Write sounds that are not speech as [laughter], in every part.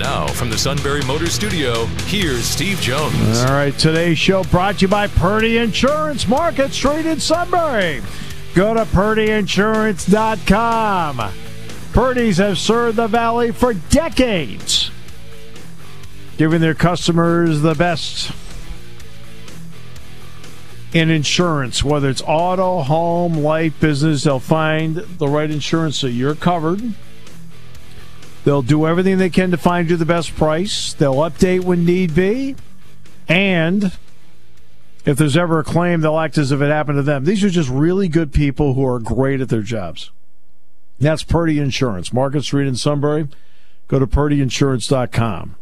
Now, from the Sunbury Motor Studio, here's Steve Jones. All right, today's show brought to you by Purdy Insurance, Market Street in Sunbury. Go to purdyinsurance.com. Purdy's have served the Valley for decades, giving their customers the best in insurance, whether it's auto, home, life, business, they'll find the right insurance so you're covered. They'll do everything they can to find you the best price. They'll update when need be. And if there's ever a claim, they'll act as if it happened to them. These are just really good people who are great at their jobs. That's Purdy Insurance, Market Street in Sunbury. Go to purdyinsurance.com.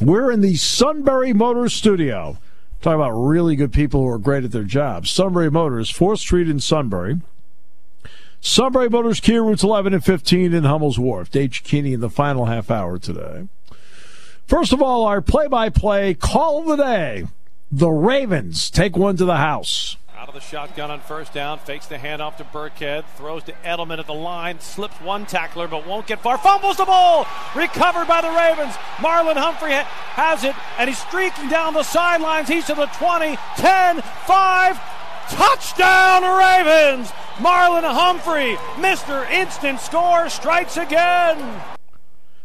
We're in the Sunbury Motors Studio. Talk about really good people who are great at their jobs. Sunbury Motors, 4th Street in Sunbury. Sunbury Motors, Kia routes 11 and 15 in Hummel's Wharf. Dave Cecchini in the final half hour today. First of all, our play-by-play call of the day. The Ravens take one to the house. Out of the shotgun on first down, fakes the handoff to Burkhead, throws to Edelman at the line, slips one tackler but won't get far, fumbles the ball, recovered by the Ravens. Marlon Humphrey has it, and he's streaking down the sidelines. He's to the 20, 10, 5, touchdown Ravens! Marlon Humphrey, Mr. Instant Score, strikes again.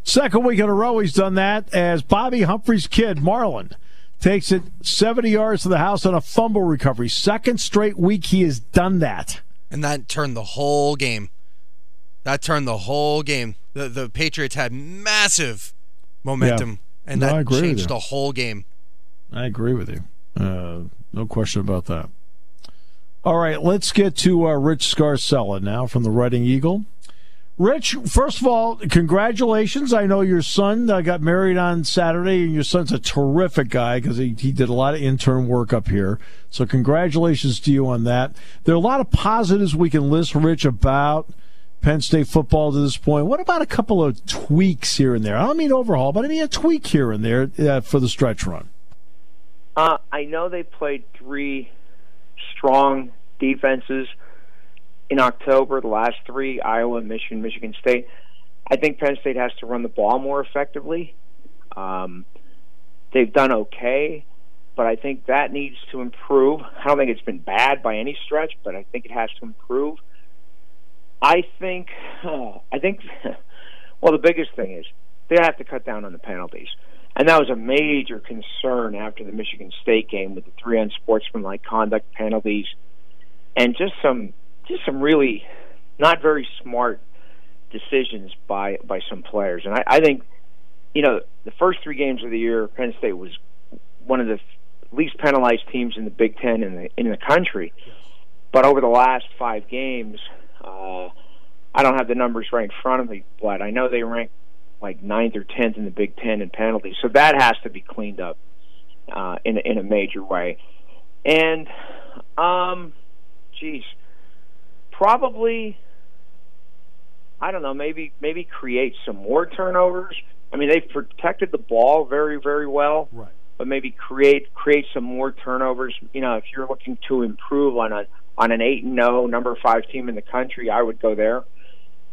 Second week in a row he's done that as Bobby Humphrey's kid, Marlon takes it 70 yards to the house on a fumble recovery. Second straight week he has done that. And that turned the whole game. That turned the whole game. The the Patriots had massive momentum, Yeah. and No, I that agree changed the whole game. I agree with you. Uh, no question about that. All right, let's get to uh, Rich Scarcella now from the Reading Eagle. Rich, first of all, congratulations. I know your son uh, got married on Saturday, and your son's a terrific guy because he, he did a lot of intern work up here. So, congratulations to you on that. There are a lot of positives we can list, Rich, about Penn State football to this point. What about a couple of tweaks here and there? I don't mean overhaul, but I mean a tweak here and there uh, for the stretch run. Uh, I know they played three strong defenses in October, the last three Iowa, Michigan, Michigan State. I think Penn State has to run the ball more effectively. Um, they've done okay, but I think that needs to improve. I don't think it's been bad by any stretch, but I think it has to improve. I think, [sighs] I think, [laughs] well, the biggest thing is they have to cut down on the penalties. And that was a major concern after the Michigan State game with the three unsportsmanlike conduct penalties and just some just some really not very smart decisions by by some players. And I, I think, you know, the first three games of the year, Penn State was one of the least penalized teams in the Big Ten in the in the country. But over the last five games, uh, I don't have the numbers right in front of me, but I know they rank like ninth or tenth in the Big Ten in penalties. So that has to be cleaned up uh, in in a major way. And, um, geez, probably, I don't know, maybe maybe create some more turnovers. I mean, they've protected the ball very very well, Right. but maybe create create some more turnovers. You know, if you're looking to improve on a on an eight and zero number five team in the country, I would go there.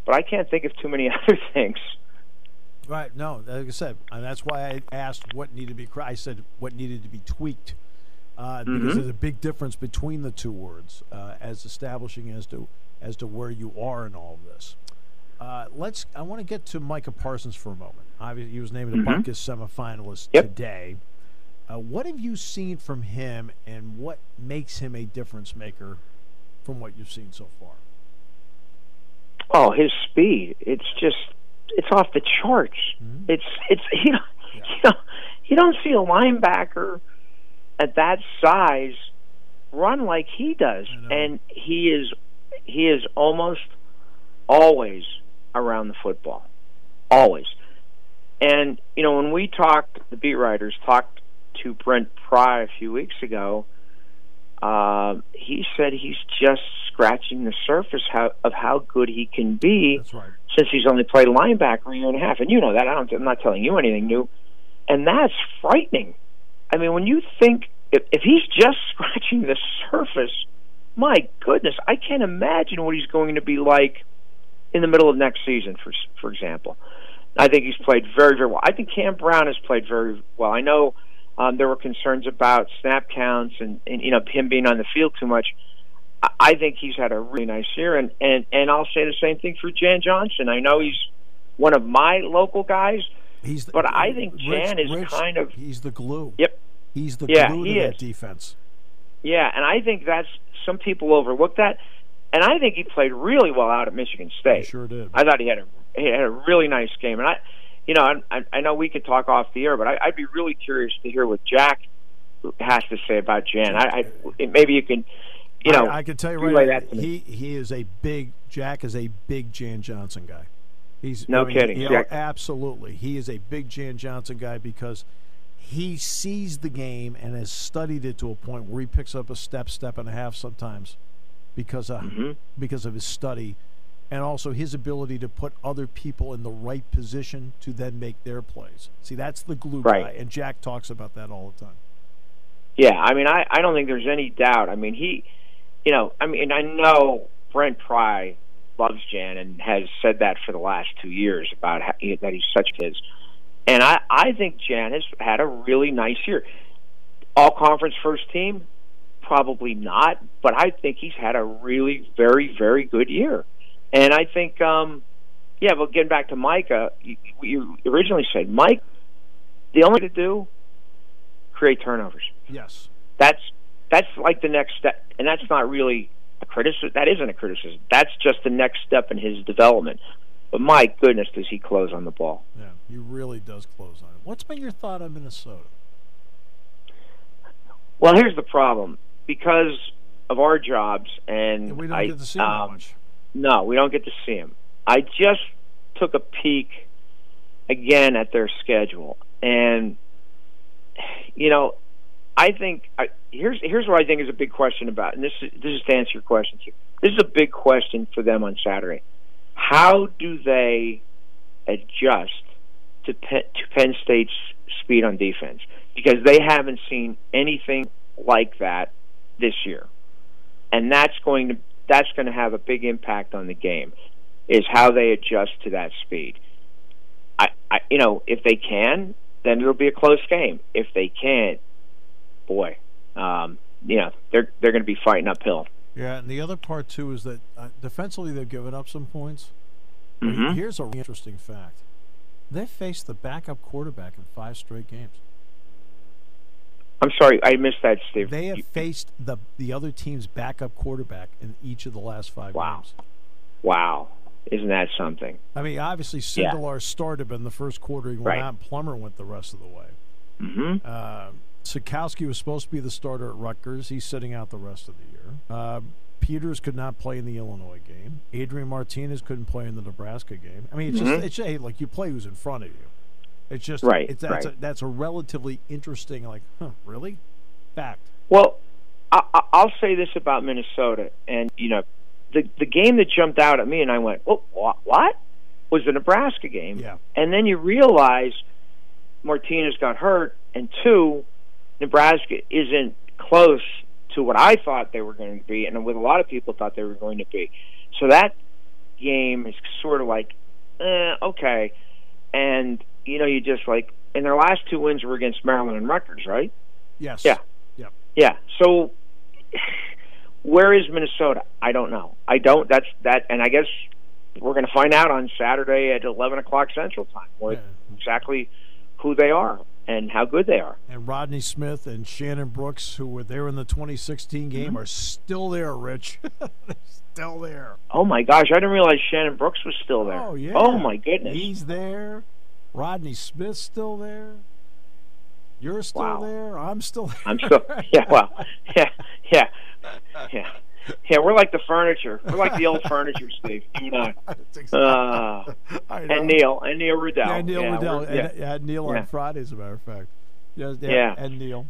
But I can't think of too many [laughs] other things. Right. No, like I said, and that's why I asked what needed to be. I said what needed to be tweaked, uh, because there's a big difference between the two words uh, as establishing as to as to where you are in all of this. Uh, let's. I want to get to Micah Parsons for a moment. Obviously, he was named a Butkus semifinalist Yep. today. Uh, what have you seen from him, and what makes him a difference maker from what you've seen so far? Oh, his speed! It's just it's off the charts. It's it's you know, you know you don't see a linebacker at that size run like he does, and he is he is almost always around the football, always. And you know, when we talked, the beat writers talked to Brent Pry a few weeks ago. Uh, he said he's just scratching the surface how, of how good he can be. Right. Since he's only played linebacker a year and a half, and you know that. I don't, I'm not telling you anything new, and that's frightening. I mean, when you think if, if he's just [laughs] scratching the surface, my goodness, I can't imagine what he's going to be like in the middle of next season. For for example, I think he's played very very well. I think Cam Brown has played very well. I know um, there were concerns about snap counts and, and you know him being on the field too much. I, I think he's had a really nice year, and and and I'll say the same thing for Jan Johnson. I know he's one of my local guys, He's the, but I think Jan Rich, is Rich, kind of he's the glue. yep. He's the Yeah, glue he to that is. defense. Yeah, and I think that's some people overlook that, and I think he played really well out at Michigan He State. sure did. I thought he had a he had a really nice game, and I, you know, I, I know we could talk off the air, but I, I'd be really curious to hear what Jack has to say about Jan. I, I maybe you can, you know, I, I can tell you right. that. He he is a big Jack is a big Jan Johnson guy. He's No I mean, kidding. Jack- absolutely, he is a big Jan Johnson guy because he sees the game and has studied it to a point where he picks up a step, step and a half sometimes because of Mm-hmm. because of his study. And also his ability to put other people in the right position to then make their plays. See, that's the glue Right. guy, and Jack talks about that all the time. Yeah, I mean, I, I don't think there's any doubt. I mean, he, you know, I mean, I know Brent Pry loves Jan and has said that for the last two years about how, that he's such kids. And I, I think Jan has had a really nice year. All conference first team, probably not, but I think he's had a really very very good year. And I think, um, yeah, but getting back to Micah, you, you originally said Mike, the only thing to do, create turnovers Yes. that's that's like the next step, and that's not really a criticism. That isn't a criticism. That's just the next step in his development. But my goodness, does he close on the ball? Yeah, he really does close on it. What's been your thought on Minnesota? Well, here's the problem because of our jobs, and We don't I, get to see him um, much. No, we don't get to see him. I just took a peek again at their schedule, and you know, I think I, here's here's what I think is a big question about, and this is this is to answer your question. Too. This is a big question for them on Saturday. How do they adjust to Penn, to Penn State's speed on defense? Because they haven't seen anything like that this year, and that's going to that's going to have a big impact on the game. Is how they adjust to that speed. I, I you know, if they can, then it'll be a close game. If they can't, boy, um, you know, they're they're going to be fighting uphill. Yeah, and the other part too is that uh, defensively they've given up some points. Mhm. Here's a really interesting fact: they faced the backup quarterback in five straight games. I'm sorry, I missed that, Steve. They have faced the the other team's backup quarterback in each of the last five Wow. games. wow, isn't that something? I mean, obviously Yeah. Sindelar started in the first quarter. He went Right. out, and Plummer went the rest of the way. hmm Uh, Sitkowski was supposed to be the starter at Rutgers. He's sitting out the rest of the year. Uh, Peters could not play in the Illinois game. Adrian Martinez couldn't play in the Nebraska game. I mean, it's Mhm. just it's hey, like you play who's in front of you. It's just Right, It's, that's, right. A, that's a relatively interesting, like, huh, really? Fact. Well, I, I'll say this about Minnesota, and you know, the the game that jumped out at me, and I went, "Oh, wha- what?" Was the Nebraska game, Yeah. and then you realize Martinez got hurt, and two, Nebraska isn't close to what I thought they were going to be, and what a lot of people thought they were going to be. So that game is sort of like, eh, okay, and you know, you just like, and their last two wins were against Maryland and Rutgers, right? Yes. Yeah. Yep. Yeah. So where is Minnesota? I don't know. I don't. That's that, and I guess we're going to find out on Saturday at eleven o'clock Central Time what Yeah. exactly who they are and how good they are. And Rodney Smith and Shannon Brooks, who were there in the 2016 game, Mm-hmm. are still there, Rich. [laughs] Still there. Oh my gosh! I didn't realize Shannon Brooks was still there. Oh, yeah. Oh my goodness! He's there. Rodney Smith's still there. You're still Wow. there. I'm still there. I'm still. [laughs] Yeah. Well. Yeah. Yeah. Yeah. [laughs] Yeah, we're like the furniture. We're like the old [laughs] furniture, Steve. You know. Uh, I and Neil and Neil Rudel. Yeah, Neil yeah, Rudel. And, yeah, Neil Yeah. on Friday, as a matter of fact. Yeah, yeah, Yeah. and Neil.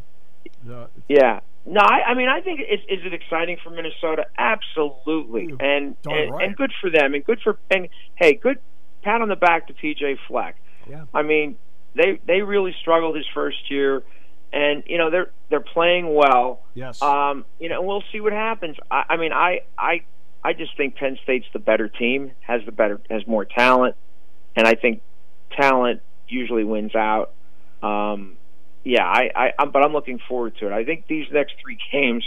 Yeah. Yeah. No, I, I mean, I think is is it exciting for Minnesota? Absolutely, Ooh, and and, right. and good for them, and good for and hey, good pat on the back to PJ Fleck. Yeah. I mean, they they really struggled his first year, and you know they're they're playing well. Yes. Um, you know, we'll see what happens. I, I mean, I I I just think Penn State's the better team, has the better has more talent, and I think talent usually wins out. Um, yeah, I, I I'm, but I'm looking forward to it. I think these next three games,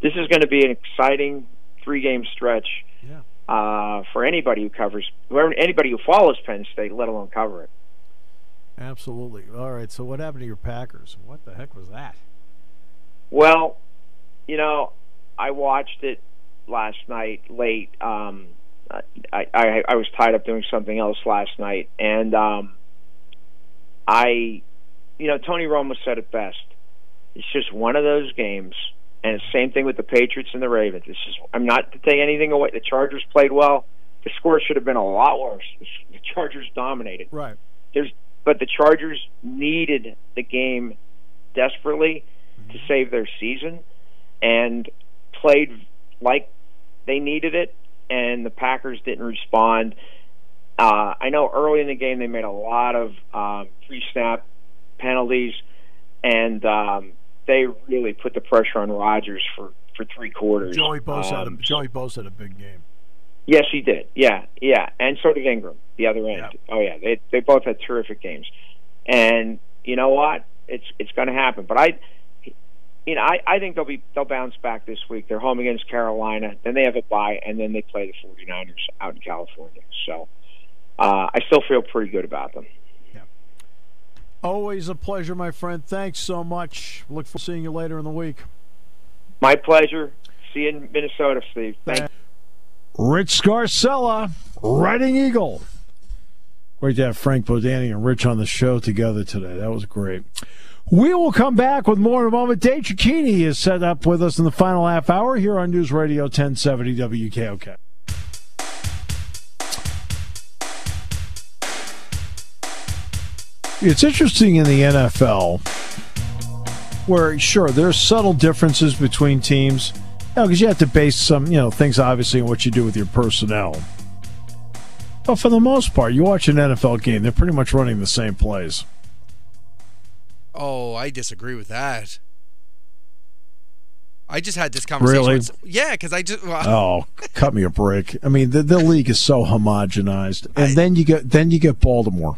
this is going to be an exciting three game stretch yeah. uh, for anybody who covers, whoever, anybody who follows Penn State, let alone cover it. Absolutely. All right. So what happened to your Packers? What the heck was that? Well, you know, I watched it last night late. Um, I, I I was tied up doing something else last night, and um, I, you know, Tony Romo said it best. It's just one of those games, and the same thing with the Patriots and the Ravens. It's just I'm not to take anything away. The Chargers played well. The score should have been a lot worse. The Chargers dominated Right. there's but the Chargers needed the game desperately to save their season and played like they needed it and the Packers didn't respond. Uh, I know early in the game they made a lot of um, pre-snap penalties and um, they really put the pressure on Rodgers for, for three quarters. Joey Bosa had a, Um, Joey Bosa had a big game. Yes, he did. Yeah, yeah, and so did Ingram. The other end. Yeah. Oh yeah, they they both had terrific games. And you know what? It's it's going to happen. But I, you know, I I think they'll be they'll bounce back this week. They're home against Carolina. Then they have a bye, and then they play the 49ers out in California. So uh, I still feel pretty good about them. Yeah. Always a pleasure, my friend. Thanks so much. Look forward to seeing you later in the week. My pleasure. See you in Minnesota, Steve. Thank you. Rich Scarcella, Reading Eagle. Great to have Frank Bodani and Rich on the show together today. That was great. We will come back with more in a moment. Dave Cecchini is set up with us in the final half hour here on News Radio 1070 WKOK. It's interesting in the NFL where, sure, there's subtle differences between teams because you have to base some, you know, things obviously on what you do with your personnel. But for the most part, you watch an NFL game, they're pretty much running the same plays. Oh, I disagree with that. I just had this conversation. Really? With, yeah, because I just well, [laughs] Oh, cut me a break. I mean, the, the league is so homogenized, and I- then you get then you get Baltimore.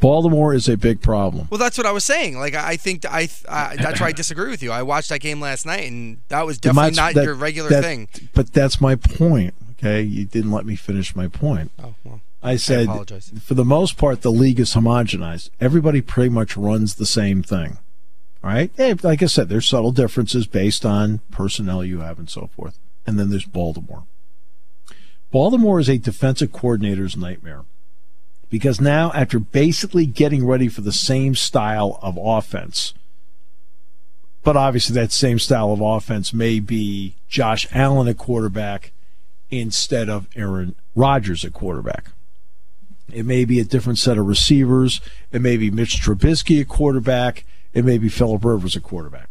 Baltimore is a big problem. well, that's what I was saying. Like I think I, I that's why I disagree with you. I watched that game last night, and that was definitely not that- your regular that- thing. But that's my point. Okay, you didn't let me finish my point. Oh well, I said, apologize. for the most part, the league is homogenized. Everybody pretty much runs the same thing. All right? Hey, like I said, there's subtle differences based on personnel you have and so forth. And then there's Baltimore. Baltimore is a defensive coordinator's nightmare because now, after basically getting ready for the same style of offense, but obviously that same style of offense may be Josh Allen at quarterback instead of Aaron Rodgers at quarterback. It may be a different set of receivers. It may be Mitch Trubisky at quarterback. It may be Philip Rivers at quarterback.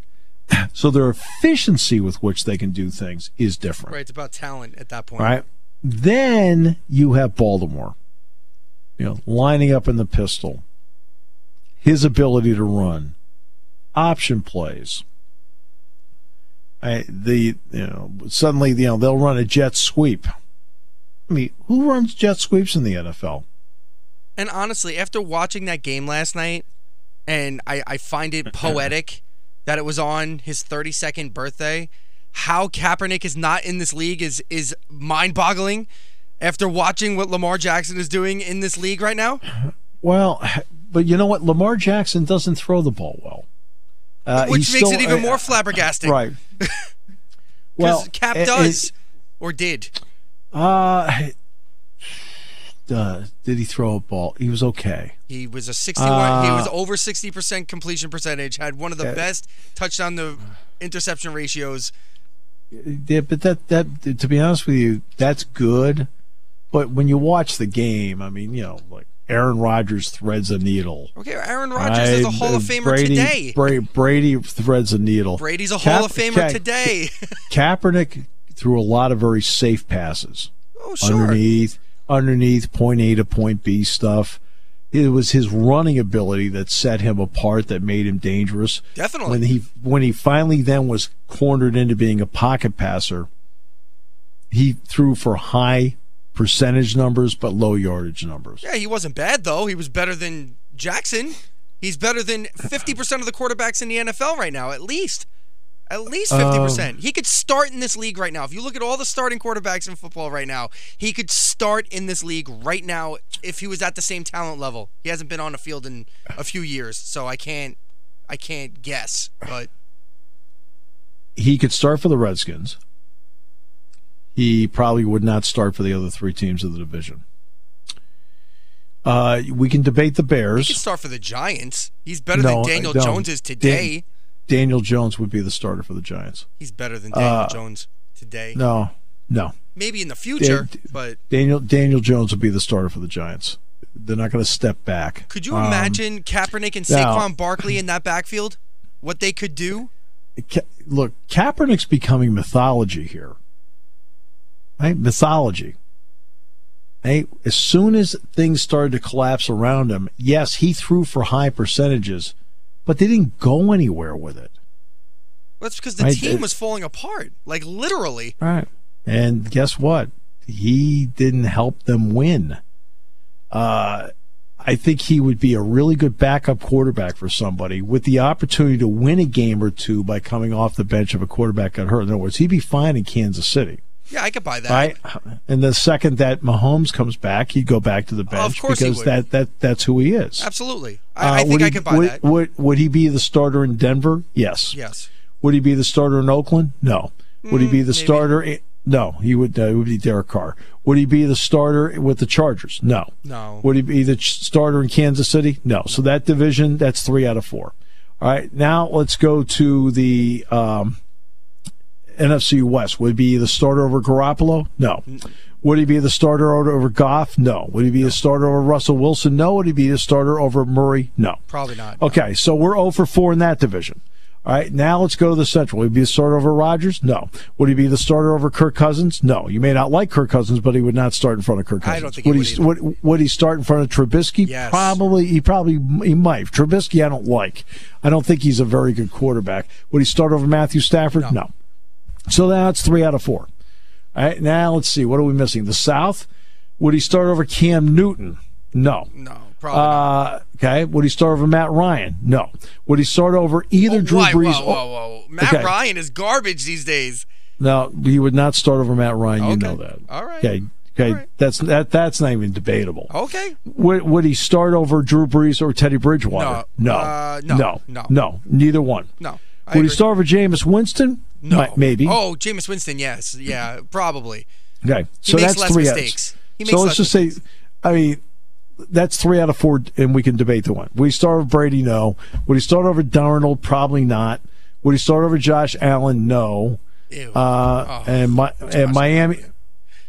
[clears throat] So their efficiency with which they can do things is different. right. It's about talent at that point. All right. Then you have Baltimore, you know, lining up in the pistol, his ability to run, option plays. I, the you know suddenly you know they'll run a jet sweep. I mean, who runs jet sweeps in the NFL? And honestly, after watching that game last night, and I, I find it [laughs] poetic that it was on his 32nd birthday. How Kaepernick is not in this league is is mind boggling. After watching what Lamar Jackson is doing in this league right now, [laughs] Well, but you know what? Lamar Jackson doesn't throw the ball well, uh, which makes still- it even uh, more flabbergasting. right. [laughs] Because well, Cap it- does or did. Uh, uh, did he throw a ball? He was okay. He was a 61. he Uh, was over 60% completion percentage. Had one of the Uh, best touchdown to interception ratios Yeah, but that that to be honest with you, that's good. But when you watch the game, I mean, you know, like Aaron Rodgers threads a needle. Okay, Aaron Rodgers is a Hall of Famer Brady, today. Brady, Brady threads a needle. Brady's a Hall of Famer Ka- today. Kaepernick threw a lot of very safe passes oh, sure. underneath, underneath point A to point B stuff. It was his running ability that set him apart, that made him dangerous. Definitely. When he when he finally then was cornered into being a pocket passer, he threw for high percentage numbers but low yardage numbers. Yeah, he wasn't bad though. He was better than Jackson. He's better than 50% of the quarterbacks in the NFL right now, at least. At least 50%. Um, he could start in this league right now. If you look at all the starting quarterbacks in football right now, he could start in this league right now if he was at the same talent level. He hasn't been on the field in a few years, so I can't I can't guess, but He could start for the Redskins. He probably would not start for the other three teams of the division. Uh, we can debate the he Bears. start for the Giants. He's better No, than Daniel. Jones is today. Daniel Jones would be the starter for the Giants. He's better than Daniel Uh, Jones today. No, no. Maybe in the future, Dan- but Daniel Daniel Jones would be the starter for the Giants. They're not going to step back. Could you Um, imagine Kaepernick and now- Saquon Barkley in that backfield? What they could do? Ka- look, Kaepernick's becoming mythology here. Right? Mythology. Hey, as soon as things started to collapse around him, yes, he threw for high percentages, but they didn't go anywhere with it. That's because the I- team was falling apart, like literally. Right. And guess what? He didn't help them win. Uh, I think he would be a really good backup quarterback for somebody with the opportunity to win a game or two by coming off the bench if a quarterback got hurt. In other words, he'd be fine in Kansas City. Yeah, I could buy that. Right? And the second that Mahomes comes back, he'd go back to the bench course he because that, that that's who he is. Absolutely. Uh, I, I think he- I could buy would, that. Would, would he be the starter in Denver? Yes. yes. Would he be the starter in Oakland? No. Would he be the Mm, maybe. starter? In, no, he would. Uh, it would be Derek Carr. Would he be the starter with the Chargers? No. No. Would he be the ch- starter in Kansas City? No. So that division, that's three out of four. All right. Now let's go to the um, NFC West. Would he be the starter over Garoppolo? No. Would he be the starter over, Goff? No. Would he be the starter over Russell Wilson? No. Would he be the starter over Murray? No. Probably not. Okay, so we're 0 for 4 in that division. All right, now let's go to the Central. Would he be the starter over Rodgers? No. Would he be the starter over Kirk Cousins? No. You may not like Kirk Cousins, but he would not start in front of Kirk Cousins. I don't think he would would he, either. would, would he start in front of Trubisky? Yes. Probably. He probably he might. Trubisky, I don't like. I don't think he's a very good quarterback. Would he start over Matthew Stafford? No. So that's three out of four. All right, now let's see. What are we missing? The South. Would he start over Cam Newton? No. No. Probably. Uh, okay. Would he start over Matt Ryan? No. Would he start over either Drew Why- Brees? Whoa, whoa, whoa. Matt Okay. Ryan is garbage these days. No, he would not start over Matt Ryan. You Okay. know that. All right. Okay. Okay. Right. That's that. That's not even debatable. Okay. Would, would he start over Drew Brees or Teddy Bridgewater? No. No. Uh, no. No. No. No. Neither one. No. I would he start over Jameis Winston? No. Maybe. Oh, Jameis Winston, yes. Yeah, probably. Okay. He so makes that's less three mistakes. outs. He so let's just say, I mean, that's three out of four, and we can debate the one. Would he start over Brady? No. Would he start over Darnold? Probably not. Would he start over Josh Allen? No. Ew. Uh, Oh, and my, and Miami,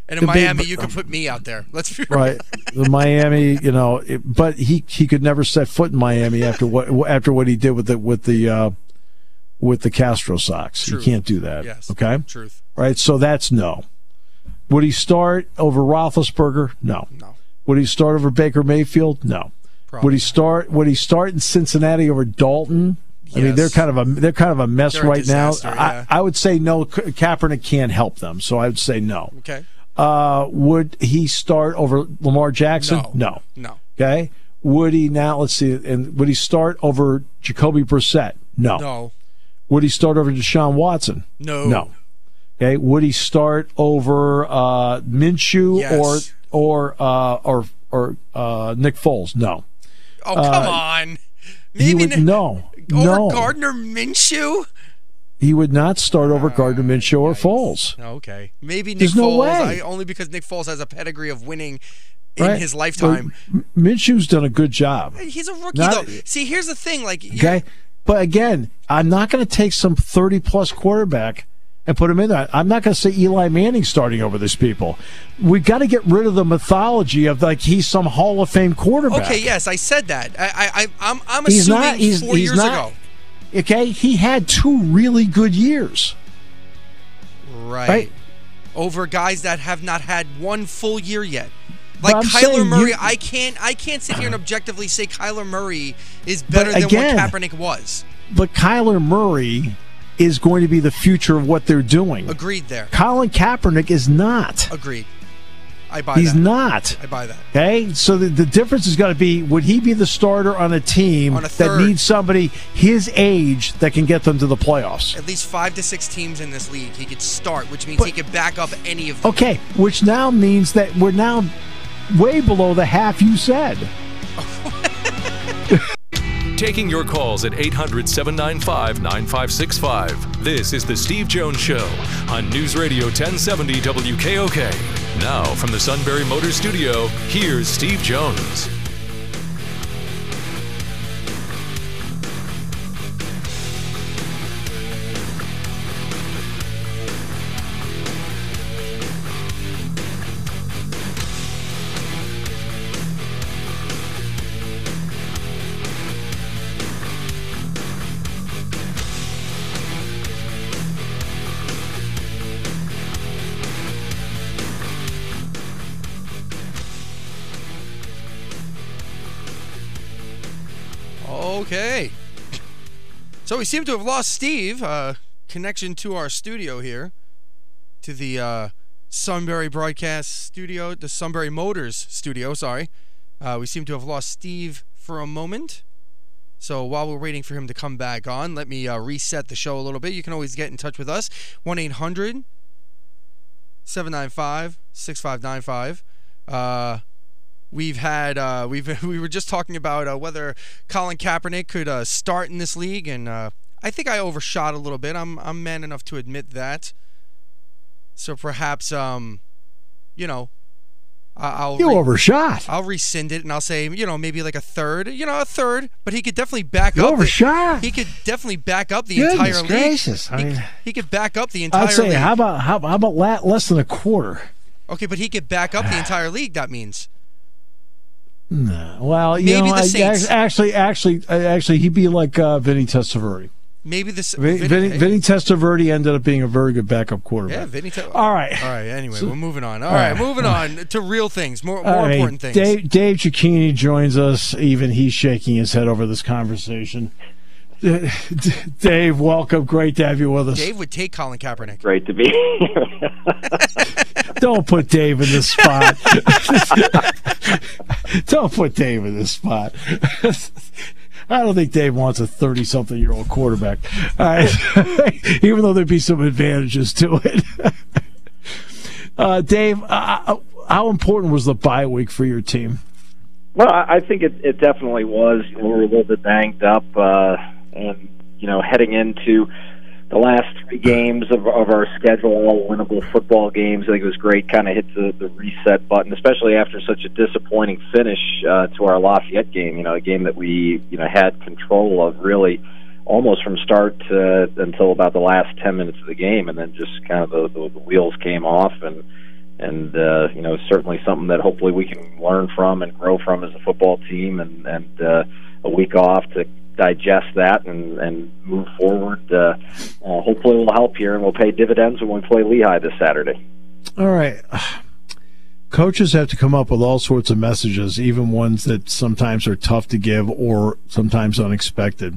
and in big- Miami, you could put me out there. Let's be right? The Miami, you know, it, but he he could never set foot in Miami after what after what he did with the with the uh, with the Castro Sox. True. You can't do that. Yes. Okay. Truth. Right. So that's no. Would he start over Roethlisberger? No. No. Would he start over Baker Mayfield? No. Probably Would he start? Would he start in Cincinnati over Dalton? I mean, they're kind of a they're kind of a mess They're a right now. yeah. I, I would say no. Ka- Kaepernick can't help them, so I would say no. Okay. Uh, would he start over Lamar Jackson? No. No. Okay. Would he now? Let's see. And would he start over Jacoby Brissett? No. No. Would he start over Deshaun Watson? No. No. Okay. Would he start over uh, Minshew Yes. or or uh, or or uh, Nick Foles? No. Oh, come on. Maybe would n- no. over no. Gardner Minshew? He would not start over Gardner Minshew or. Foles. Okay. Maybe Nick There's no way. I, only because Nick Foles has a pedigree of winning in Right? his lifetime. But Minshew's done a good job. He's a rookie, Not- though. See, here's the thing. Like, Okay. But again, I'm not going to take some 30 plus quarterback and put him in there. I'm not going to say Eli Manning starting over these people. We've got to get rid of the mythology of like he's some Hall of Fame quarterback. Okay, yes, I said that. I, I, I'm, I'm He's assuming not- he's- four he's years not- ago. Okay, he had two really good years. Right. Right. Over guys that have not had one full year yet. But Like Kyler Murray, you- I can't I can't sit here and objectively say Kyler Murray is better than again- what Kaepernick was. But Kyler Murray is going to be the future of what they're doing. Agreed there. Colin Kaepernick is not. Agreed. I buy He's that. not. I buy that. Okay, so the, the difference is going to be: would he be the starter on a team On a that needs somebody his age that can get them to the playoffs? At least five to six teams in this league he could start, which means he could back up any of them. Okay, which now means that we're now way below the half you said. Taking your calls at 800 795 9565. This is The Steve Jones Show on News Radio 1070 WKOK. Now, from the Sunbury Motor Studio, here's Steve Jones. Okay. So we seem to have lost Steve. Uh, connection to our studio here, to the uh, Sunbury Broadcast Studio, the Sunbury Motors Studio. Sorry, uh, we seem to have lost Steve for a moment. So while we're waiting for him to come back on, let me uh, reset the show a little bit. You can always get in touch with us 1 800 795 6595. We've had uh, we've [laughs] we were just talking about uh, whether Colin Kaepernick could uh, start in this league, and uh, I think I overshot a little bit. I'm I'm man enough to admit that. So perhaps um, you know, I- I'll You re- overshot. I'll rescind it and I'll say you know maybe like a third, you know a third, but he could definitely back You up. the- overshot. he could definitely back up the Goodness entire league. gracious, I he, mean- he could back up the entire I'd say league. how about how, how about less than a quarter? okay, but he could back up the entire league. That means. No. Well, you Maybe know, the I- Saints. actually, actually, actually, he'd be like uh, Vinny Testaverde. Maybe this Vinny, Vinny. Vinny Testaverde ended up being a very good backup quarterback. Yeah, Vinny. Te- All right. All right. Anyway, we're moving on. All all right, right. moving on to real things, more more All right, important things. Dave, Dave Cecchini joins us. Even he's shaking his head over this conversation. [laughs] Dave, welcome. Great to have you with us. Dave would take Colin Kaepernick. Great to be here. [laughs] Don't put Dave in this spot. [laughs] don't put Dave in this spot. I don't think Dave wants a 30 something year old quarterback. All right. Even though there'd be some advantages to it. uh, Dave, uh, how important was the bye week for your team? well, I I think it, it definitely was. We were a little bit banged up, uh, and you know, heading into the last three games of, of our schedule, all winnable football games. I think it was great. Kind of hit the, the reset button, especially after such a disappointing finish uh, to our Lafayette game. You know, a game that we you know had control of really almost from start to, until about the last ten minutes of the game, and then just kind of the, the, the wheels came off and and uh, you know certainly something that hopefully we can learn from and grow from as a football team and and uh, a week off to digest that and and move forward uh, uh, hopefully will help here and we'll pay dividends when we play Lehigh this Saturday All right. [sighs] Coaches have to come up with all sorts of messages, even ones that sometimes are tough to give or sometimes unexpected.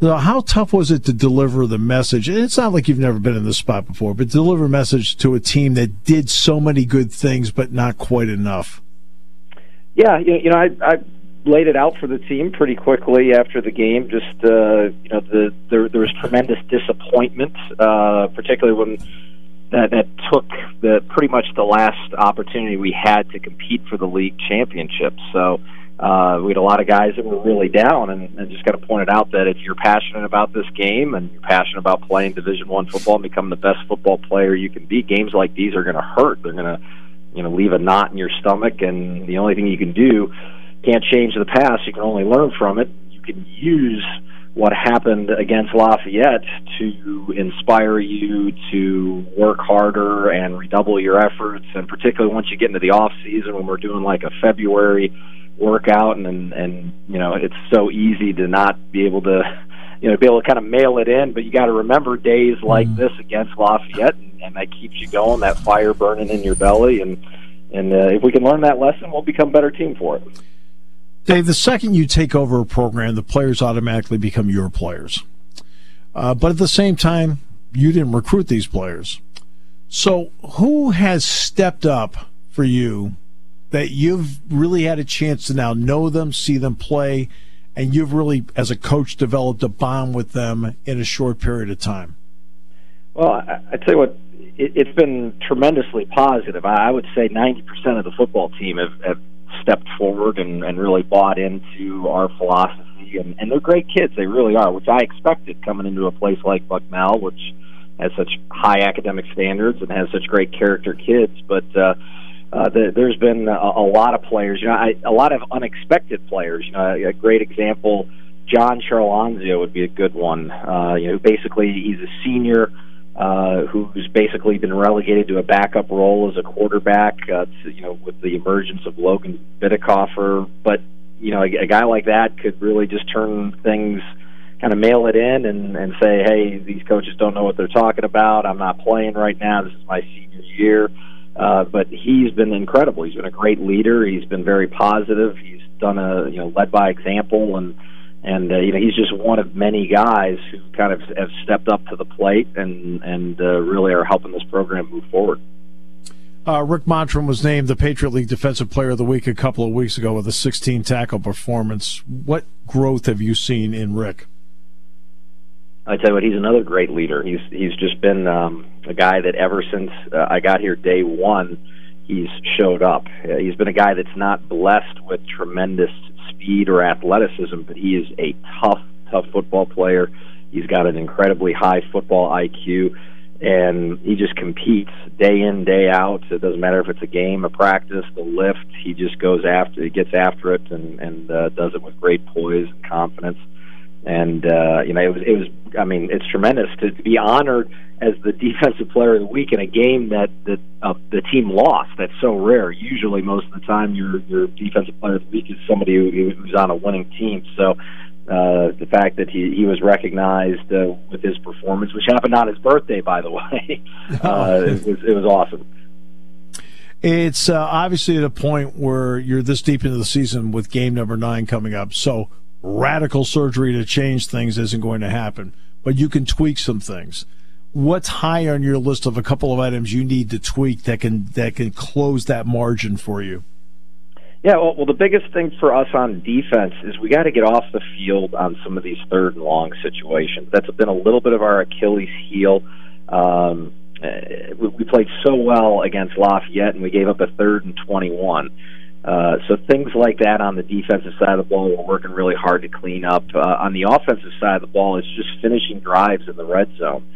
So how tough was it to deliver the message? And it's not like you've never been in this spot before, but deliver a message to a team that did so many good things, but not quite enough. Yeah, you, you know, I, I laid it out for the team pretty quickly after the game. Just uh, you know, the there, there was tremendous disappointment, uh, particularly when that, that took the pretty much the last opportunity we had to compete for the league championship. So. Uh, we had a lot of guys that were really down, and, and just got to point it out that if you're passionate about this game and you're passionate about playing Division One football and becoming the best football player you can be, games like these are going to hurt. They're going to you know leave a knot in your stomach and the only thing you can do can't change the past. You can only learn from it. You can use what happened against Lafayette to inspire you to work harder and redouble your efforts, and particularly once you get into the off season when we're doing like a February workout, and and, and you know it's so easy to not be able to you know be able to kind of mail it in, but you got to remember days like mm. this against Lafayette, and, and that keeps you going, that fire burning in your belly, and and uh, if we can learn that lesson, we'll become a better team for it. Dave, the second you take over a program, the players automatically become your players. Uh, but at the same time, you didn't recruit these players. So, who has stepped up for you that you've really had a chance to now know them, see them play, and you've really, as a coach, developed a bond with them in a short period of time? Well, I, I tell you what, it, has been tremendously positive. I would say 90% of the football team have, have stepped forward and, and really bought into our philosophy. And, and they're great kids, they really are, which I expected coming into a place like Bucknell, which has such high academic standards and has such great character kids. But uh, uh, the, there's been a, a lot of players, you know, I, a lot of unexpected players. You know, a, a great example, John Charlanzio would be a good one. Uh, you know, basically he's a senior uh, who's basically been relegated to a backup role as a quarterback, uh, to, you know, with the emergence of Logan Bitikofer. But you know, a, a guy like that could really just turn things, kind of mail it in and and say, hey, these coaches don't know what they're talking about. I'm not playing right now. This is my senior year. Uh, but he's been incredible. He's been a great leader. He's been very positive. He's done a you know led by example and and uh, you know he's just one of many guys who kind of have stepped up to the plate and and uh, really are helping this program move forward. Uh, Rick Mottram was named the Patriot League Defensive Player of the Week a couple of weeks ago with a 16 tackle performance. What growth have you seen in Rick? I tell you what, he's another great leader. He's he's just been um, a guy that ever since uh, I got here day one, he's showed up. Uh, he's been a guy that's not blessed with tremendous speed or athleticism, but he is a tough, tough football player. He's got an incredibly high football IQ, and he just competes day in, day out. It doesn't matter if it's a game, a practice, the lift. He just goes after, he gets after it, and and uh, does it with great poise and confidence. And uh, you know, it was it was. I mean, it's tremendous to, be honored as the [laughs] defensive player of the week in a game that that uh, the team lost. That's so rare. Usually, most of the time, your your defensive player of the week is somebody who, who's on a winning team. So. Uh, the fact that he, he was recognized uh, with his performance, which happened on his birthday, by the [laughs] way, [laughs] uh, it was it was awesome. It's uh, obviously at a point where you're this deep into the season with game number nine coming up. So radical surgery to change things isn't going to happen, but you can tweak some things what's high on your list of a couple of items you need to tweak that can that can close that margin for you? Yeah, well, well the biggest thing for us on defense is we got to get off the field on some of these third and long situations. That's been a little bit of our Achilles heel. Um, uh, we played so well against Lafayette, and we gave up a third and 21. Uh, so things like that on the defensive side of the ball, we're working really hard to clean up. Uh, on the offensive side of the ball, it's just finishing drives in the red zone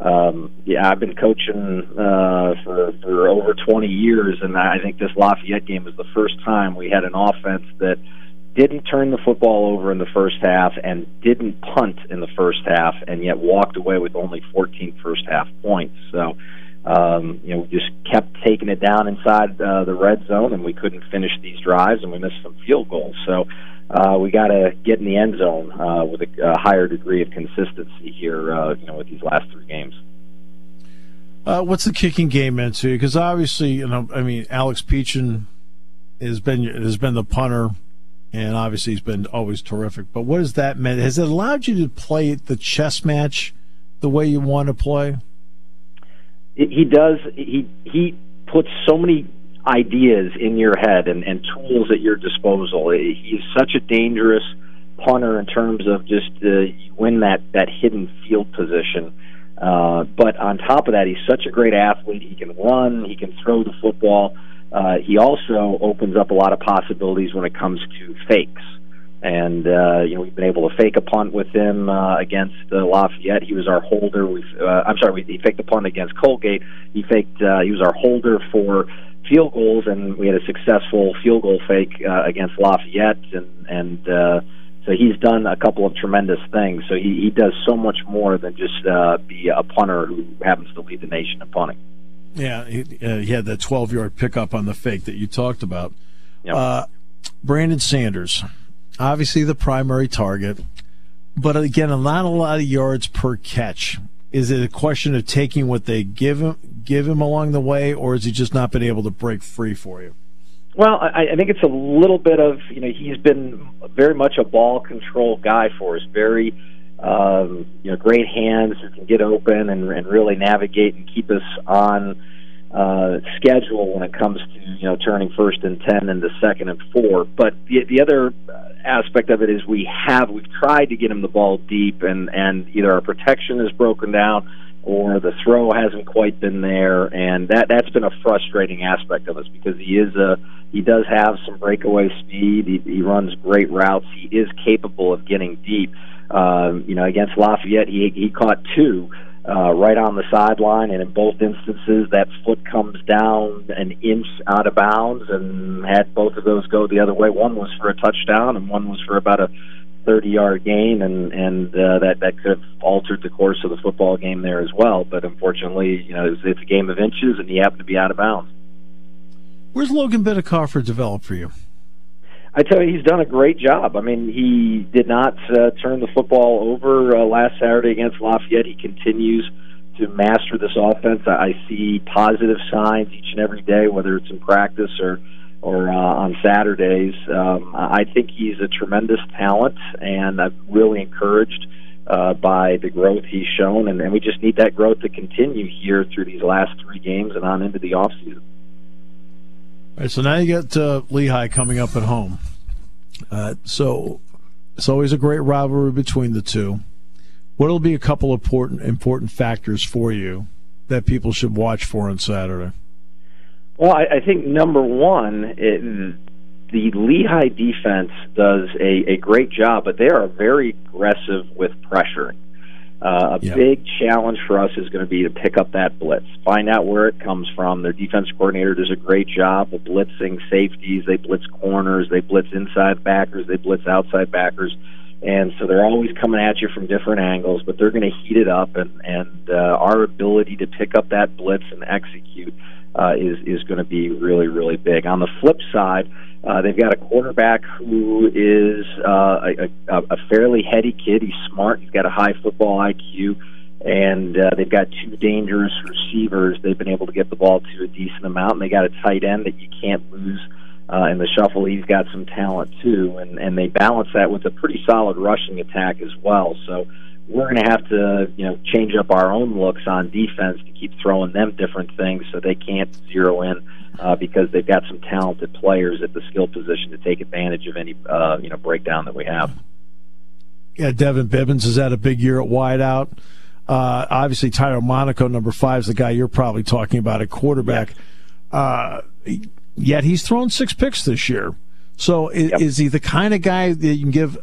um, yeah, I've been coaching uh, for for over 20 years, and I think this Lafayette game was the first time we had an offense that didn't turn the football over in the first half and didn't punt in the first half, and yet walked away with only 14 first half points. So, um, you know, we just kept taking it down inside uh, the red zone, and we couldn't finish these drives, and we missed some field goals. So uh, we got to get in the end zone uh, with a, a higher degree of consistency here. Uh, you know, with these last three games. Uh, what's the kicking game into? Because obviously, you know, I mean, Alex Pechin has been has been the punter, and obviously he's been always terrific. But what has that meant? Has it allowed you to play the chess match the way you want to play? He does. He he puts so many ideas in your head and, and tools at your disposal. He's such a dangerous punter in terms of just uh, win that that hidden field position. Uh, but on top of that, he's such a great athlete. He can run. He can throw the football. Uh, he also opens up a lot of possibilities when it comes to fakes. And uh, you know we've been able to fake a punt with him uh, against uh, Lafayette. He was our holder. We, uh, I'm sorry, we, he faked a punt against Colgate. He faked. Uh, he was our holder for field goals, and we had a successful field goal fake uh, against Lafayette, and and uh, So he's done a couple of tremendous things. So he, he does so much more than just uh, be a punter who happens to lead the nation in punting. Yeah, he, uh, he had that 12 yard pickup on the fake that you talked about. Yep. Uh, Brandon Sanders, obviously the primary target, but again, not a lot of yards per catch. Is it a question of taking what they give him, give him along the way, or has he just not been able to break free for you? Well, I, I think it's a little bit of you know he's been very much a ball control guy for us. Very um, you know great hands who can get open and, and really navigate and keep us on uh, schedule when it comes to you know turning first and ten into second and four. But the the other aspect of it is we have we've tried to get him the ball deep and and either our protection is broken down or the throw hasn't quite been there, and that that's been a frustrating aspect of us because he is a he does have some breakaway speed. He, he runs great routes. He is capable of getting deep. Um, you know, against Lafayette, he he caught two. Uh, right on the sideline, and in both instances, that foot comes down an inch out of bounds, and had both of those go the other way. One was for a touchdown, and one was for about a 30 yard gain, and and uh, that that could have altered the course of the football game there as well. But unfortunately, you know, it's, it's a game of inches, and he happened to be out of bounds. Where's Logan Bitikofer developed for you? I tell you, he's done a great job. I mean, he did not uh, turn the football over uh, last Saturday against Lafayette. He continues to master this offense. I see positive signs each and every day, whether it's in practice or or uh, on Saturdays. Um, I think he's a tremendous talent, and I'm really encouraged uh, by the growth he's shown, and, and we just need that growth to continue here through these last three games and on into the off season. All right, so now you got uh, Lehigh coming up at home. Uh, so it's always a great rivalry between the two. What'll be a couple of important important factors for you that people should watch for on Saturday? Well, I, I think number one, it, the Lehigh defense does a, a great job, but they are very aggressive with pressuring. Uh, a Yeah. big challenge for us is going to be to pick up that blitz, find out where it comes from. Their defense coordinator does a great job of blitzing safeties. They blitz corners, they blitz inside backers, they blitz outside backers, and so they're always coming at you from different angles. But they're going to heat it up, and and uh, our ability to pick up that blitz and execute uh, is is going to be really really big. On the flip side, uh, they've got a quarterback who is uh, a, a, fairly heady kid. He's smart. He's got a high football IQ, and uh, they've got two dangerous receivers. They've been able to get the ball to a decent amount, and they got a tight end that you can't lose. Uh, in the shuffle, he's got some talent too, and and they balance that with a pretty solid rushing attack as well. So we're going to have to, you know, change up our own looks on defense to keep throwing them different things so they can't zero in uh, because they've got some talented players at the skill position to take advantage of any, uh, you know, breakdown that we have. Yeah, Devin Bibbins has had a big year at wideout. Uh, obviously, Tyro Monaco, number five, is the guy you're probably talking about at quarterback. Uh, yet he's thrown six picks this year. So is, Yep. is he the kind of guy that you can give?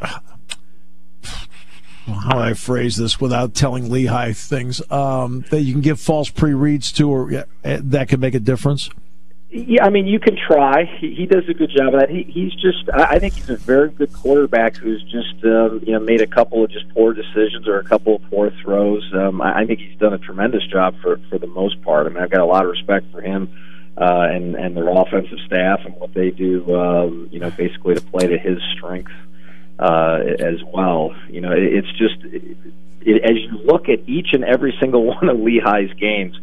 How I phrase this without telling Lehigh things um, that you can give false pre-reads to, or yeah, that could make a difference? Yeah, I mean, you can try. He, he does a good job of that. He, he's just, I I think he's a very good quarterback who's just, um, you know, made a couple of just poor decisions or a couple of poor throws. Um, I, I think he's done a tremendous job for for the most part. I mean, I've got a lot of respect for him uh, and and their offensive staff and what they do. Um, you know, basically to play to his strengths uh, as well. You know, it, it's just it, it, as you look at each and every single [laughs] one of Lehigh's games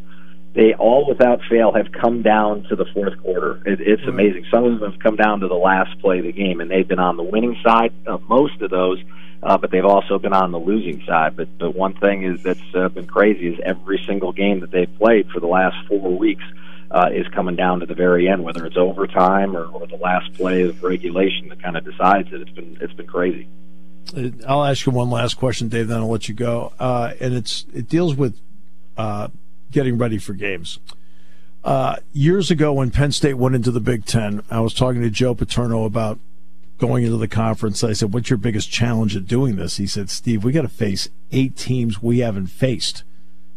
they all without fail have come down to the fourth quarter. It, it's amazing. Some of them have come down to the last play of the game, and they've been on the winning side of most of those. Uh, but they've also been on the losing side. But but one thing is that's uh, been crazy is every single game that they've played for the last four weeks uh, is coming down to the very end, whether it's overtime or, or the last play of regulation that kind of decides it. It's been it's been crazy. Uh, I'll ask you one last question, Dave. Then I'll let you go. Uh, and it's it deals with uh, getting ready for games. Uh, years ago, when Penn State went into the Big Ten, I was talking to Joe Paterno about going into the conference. I said, "What's your biggest challenge at doing this?" He said, "Steve, we got to face eight teams we haven't faced,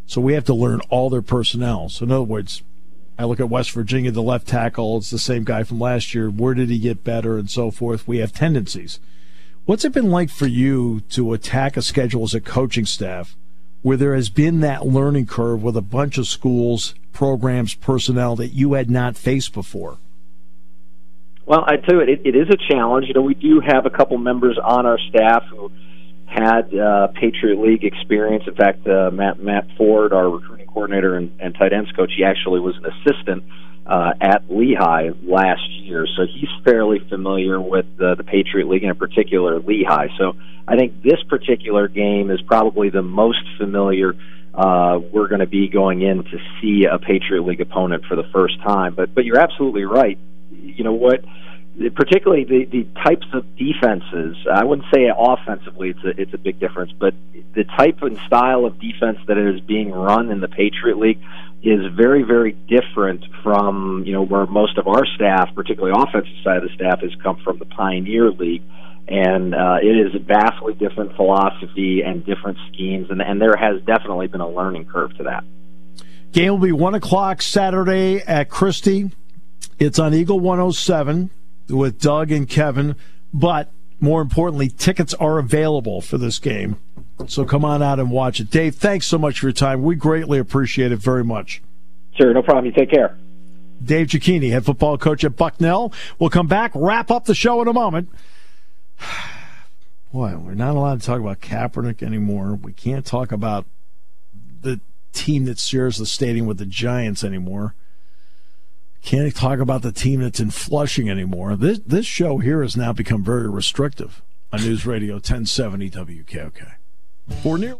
so we have to learn all their personnel." So, in other words, I look at West Virginia, the left tackle. It's the same guy from last year. Where did he get better, and so forth? We have tendencies What's it been like for you to attack a schedule as a coaching staff where there has been that learning curve with a bunch of schools, programs, personnel that you had not faced before? Well, I tell you, it, it is a challenge. You know, we do have a couple members on our staff who had uh, Patriot League experience. In fact, uh, Matt Matt Ford, our recruiting coordinator and, and tight ends coach, he actually was an assistant uh, at Lehigh last year, so he's fairly familiar with uh, the Patriot League and in particular Lehigh. So I think this particular game is probably the most familiar. Uh, we're going to be going in to see a Patriot League opponent for the first time. But but you're absolutely right. You know what? Particularly the, the types of defenses. I wouldn't say offensively it's a, it's a big difference, but the type and style of defense that is being run in the Patriot League is very, very different from you know where most of our staff, particularly offensive side of the staff, has come from the Pioneer League. And uh, it is a vastly different philosophy and different schemes, and, and there has definitely been a learning curve to that. Game will be 1 o'clock Saturday at Christy. It's on Eagle 107 with Doug and Kevin, but more importantly, tickets are available for this game. So come on out and watch it. Dave, thanks so much for your time. We greatly appreciate it very much. Sure, no problem. You take care. Dave Cecchini, head football coach at Bucknell. We'll come back, wrap up the show in a moment. [sighs] Boy, we're not allowed to talk about Kaepernick anymore. We can't talk about the team that shares the stadium with the Giants anymore. Can't talk about the team that's in Flushing anymore. This this show here has now become very restrictive on News Radio 1070 WKOK. For nearly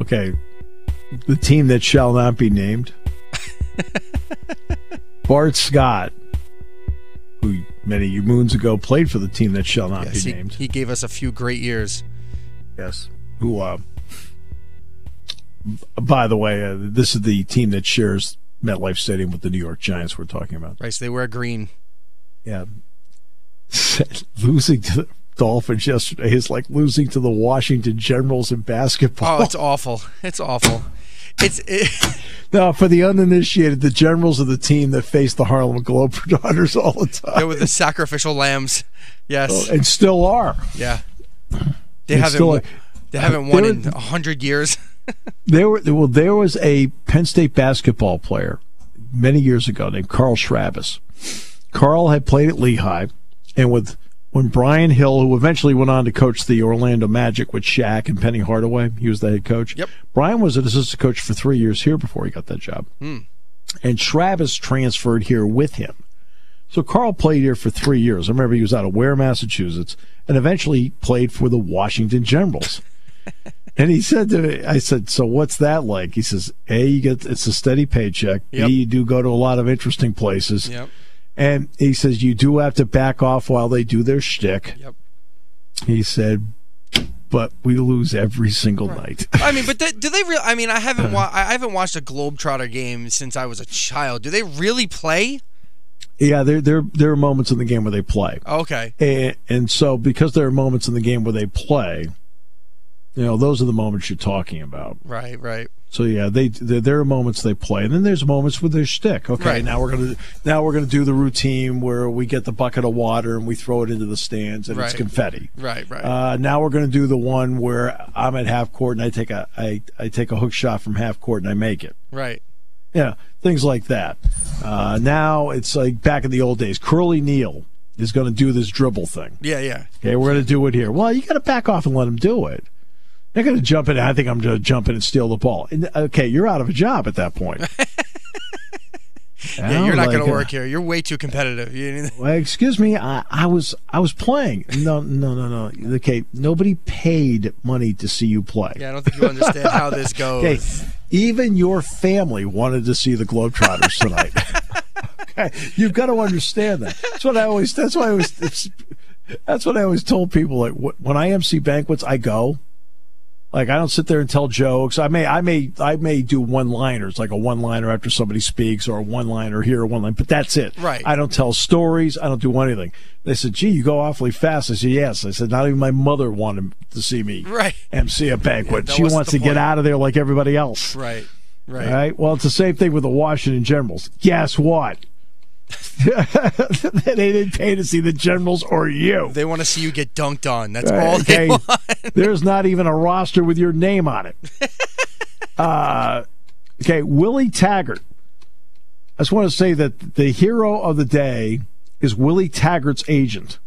Okay. The team that shall not be named. [laughs] Bart Scott, who many moons ago played for the team that shall not yes, be he, named. He gave us a few great years. Yes. Who, uh, by the way, uh, this is the team that shares MetLife Stadium with the New York Giants we're talking about. Right, so they wear green. Yeah. [laughs] Losing to the Dolphins yesterday is like losing to the Washington Generals in basketball. Oh, it's awful. It's awful. It's it, [laughs] now for the uninitiated, the Generals are the team that face the Harlem Globetrotters all the time. They were the sacrificial lambs. Yes, oh, and still are. Yeah, they and haven't. they haven't won in a hundred years. [laughs] there were well, there was a Penn State basketball player many years ago named Carl Schrabis. Carl had played at Lehigh, and with when Brian Hill, who eventually went on to coach the Orlando Magic with Shaq and Penny Hardaway, he was the head coach. Yep. Brian was an assistant coach for three years here before he got that job. Hmm. And Travis transferred here with him. So Carl played here for three years. I remember he was out of Ware, Massachusetts, and eventually played for the Washington Generals. [laughs] and he said to me, I said, So what's that like? He says, A, you get it's a steady paycheck. Yep. B, you do go to a lot of interesting places. Yep. And he says you do have to back off while they do their shtick. Yep. He said, but we lose every single right. night. I mean, but they, do they really? I mean, I haven't [laughs] wa- I haven't watched a Globetrotter game since I was a child. Do they really play? Yeah, there there there are moments in the game where they play. Okay. And, and so because there are moments in the game where they play, you know, those are the moments you're talking about. Right, right. So yeah, they there are moments they play, and then there's moments with their shtick. Okay, right. now we're gonna now we're gonna do the routine where we get the bucket of water and we throw it into the stands and right. it's confetti. Right, right. Uh, now we're gonna do the one where I'm at half court and I take a I, I take a hook shot from half court and I make it. Right. Yeah, things like that. Uh, now it's like back in the old days. Curly Neal is going to do this dribble thing. Yeah, yeah. Okay, we're going to do it here. Well, you got to back off and let him do it. They're going to jump in. I think I'm going to jump in and steal the ball. Okay, you're out of a job at that point. [laughs] yeah, you're not like, going to work uh, here. You're way too competitive. well, excuse me. I, I, was I was playing. No, no, no, no. Okay, nobody paid money to see you play. Yeah, I don't think you understand how this [laughs] goes. Okay, even your family wanted to see the Globetrotters tonight. [laughs] Okay, you've got to understand that. That's what I always. That's why I always. That's what I always told people. Like when I MC banquets, I go. Like I don't sit there and tell jokes. I may, I may, I may do one-liners, like a one-liner after somebody speaks, or a one-liner here, or one line. But that's it. Right. I don't tell stories. I don't do anything. They said, "Gee, you go awfully fast." I said, "Yes." I said, "Not even my mother wanted to see me Right. MC a banquet. that she wants to get out of there like everybody else." Right. Right. All right. Well, it's the same thing with the Washington Generals. Guess what? [laughs] they didn't pay to see the Generals or you. They want to see you get dunked on. That's all Okay. they want. There's not even a roster with your name on it. [laughs] Uh, okay, Willie Taggart. I just want to say that the hero of the day is Willie Taggart's agent.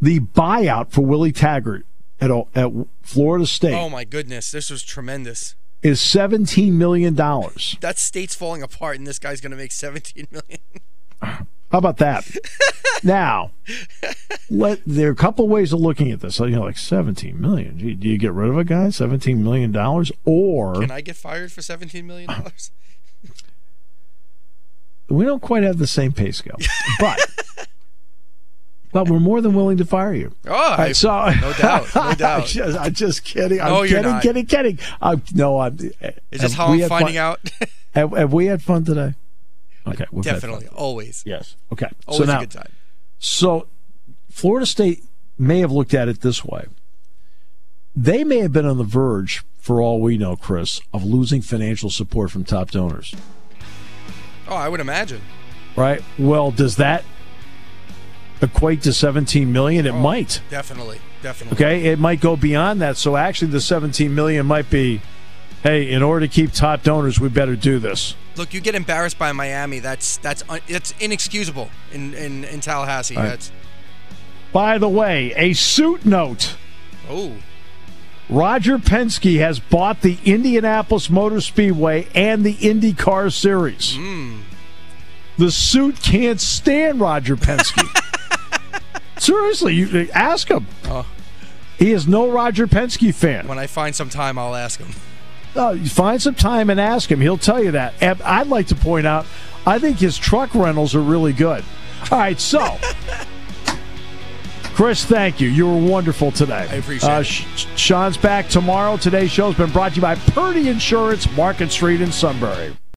The buyout for Willie Taggart at, at Florida State Oh my goodness, this was tremendous. Is $17 million. That state's falling apart, and this guy's going to make 17 million. How about that? [laughs] now, let there are a couple ways of looking at this. So, you know, like seventeen million. Gee, Do you get rid of a guy? Seventeen million dollars, or Can I get fired for 17 million dollars? [laughs] we don't quite have the same pay scale, but [laughs] but we're more than willing to fire you. Oh, I, right, so no doubt, no [laughs] I'm doubt. just, I'm just kidding. I'm No, you're kidding, not. kidding, kidding. I'm, no, I'm. Is this how I'm finding out? [laughs] Have, have we had fun today? Okay, we've had fun. Definitely, always, Yes. Okay. always so now, a good time. So, Florida State may have looked at it this way. They may have been on the verge, for all we know, Chris, of losing financial support from top donors. Oh, I would imagine. Right? Well, does that equate to 17 million? It Oh, might. Definitely, definitely. Okay, it might go beyond that. So actually, the 17 million might be, hey, in order to keep top donors, we better do this. Look, you get embarrassed by Miami. That's that's un, that's inexcusable in in, in Tallahassee. right. That's By the way, a suit note. oh, Roger Penske has bought the Indianapolis Motor Speedway and the IndyCar Series. Hmm. The suit can't stand Roger Penske. [laughs] Seriously, you ask him. Oh. He is no Roger Penske fan. when I find some time, I'll ask him. Uh, you find some time and ask him. He'll tell you that. And I'd like to point out, I think his truck rentals are really good. All right, so. [laughs] Chris, thank you. You were wonderful today. I appreciate uh, it. Sean's back tomorrow. Today's show's been brought to you by Purdy Insurance, Market Street in Sunbury.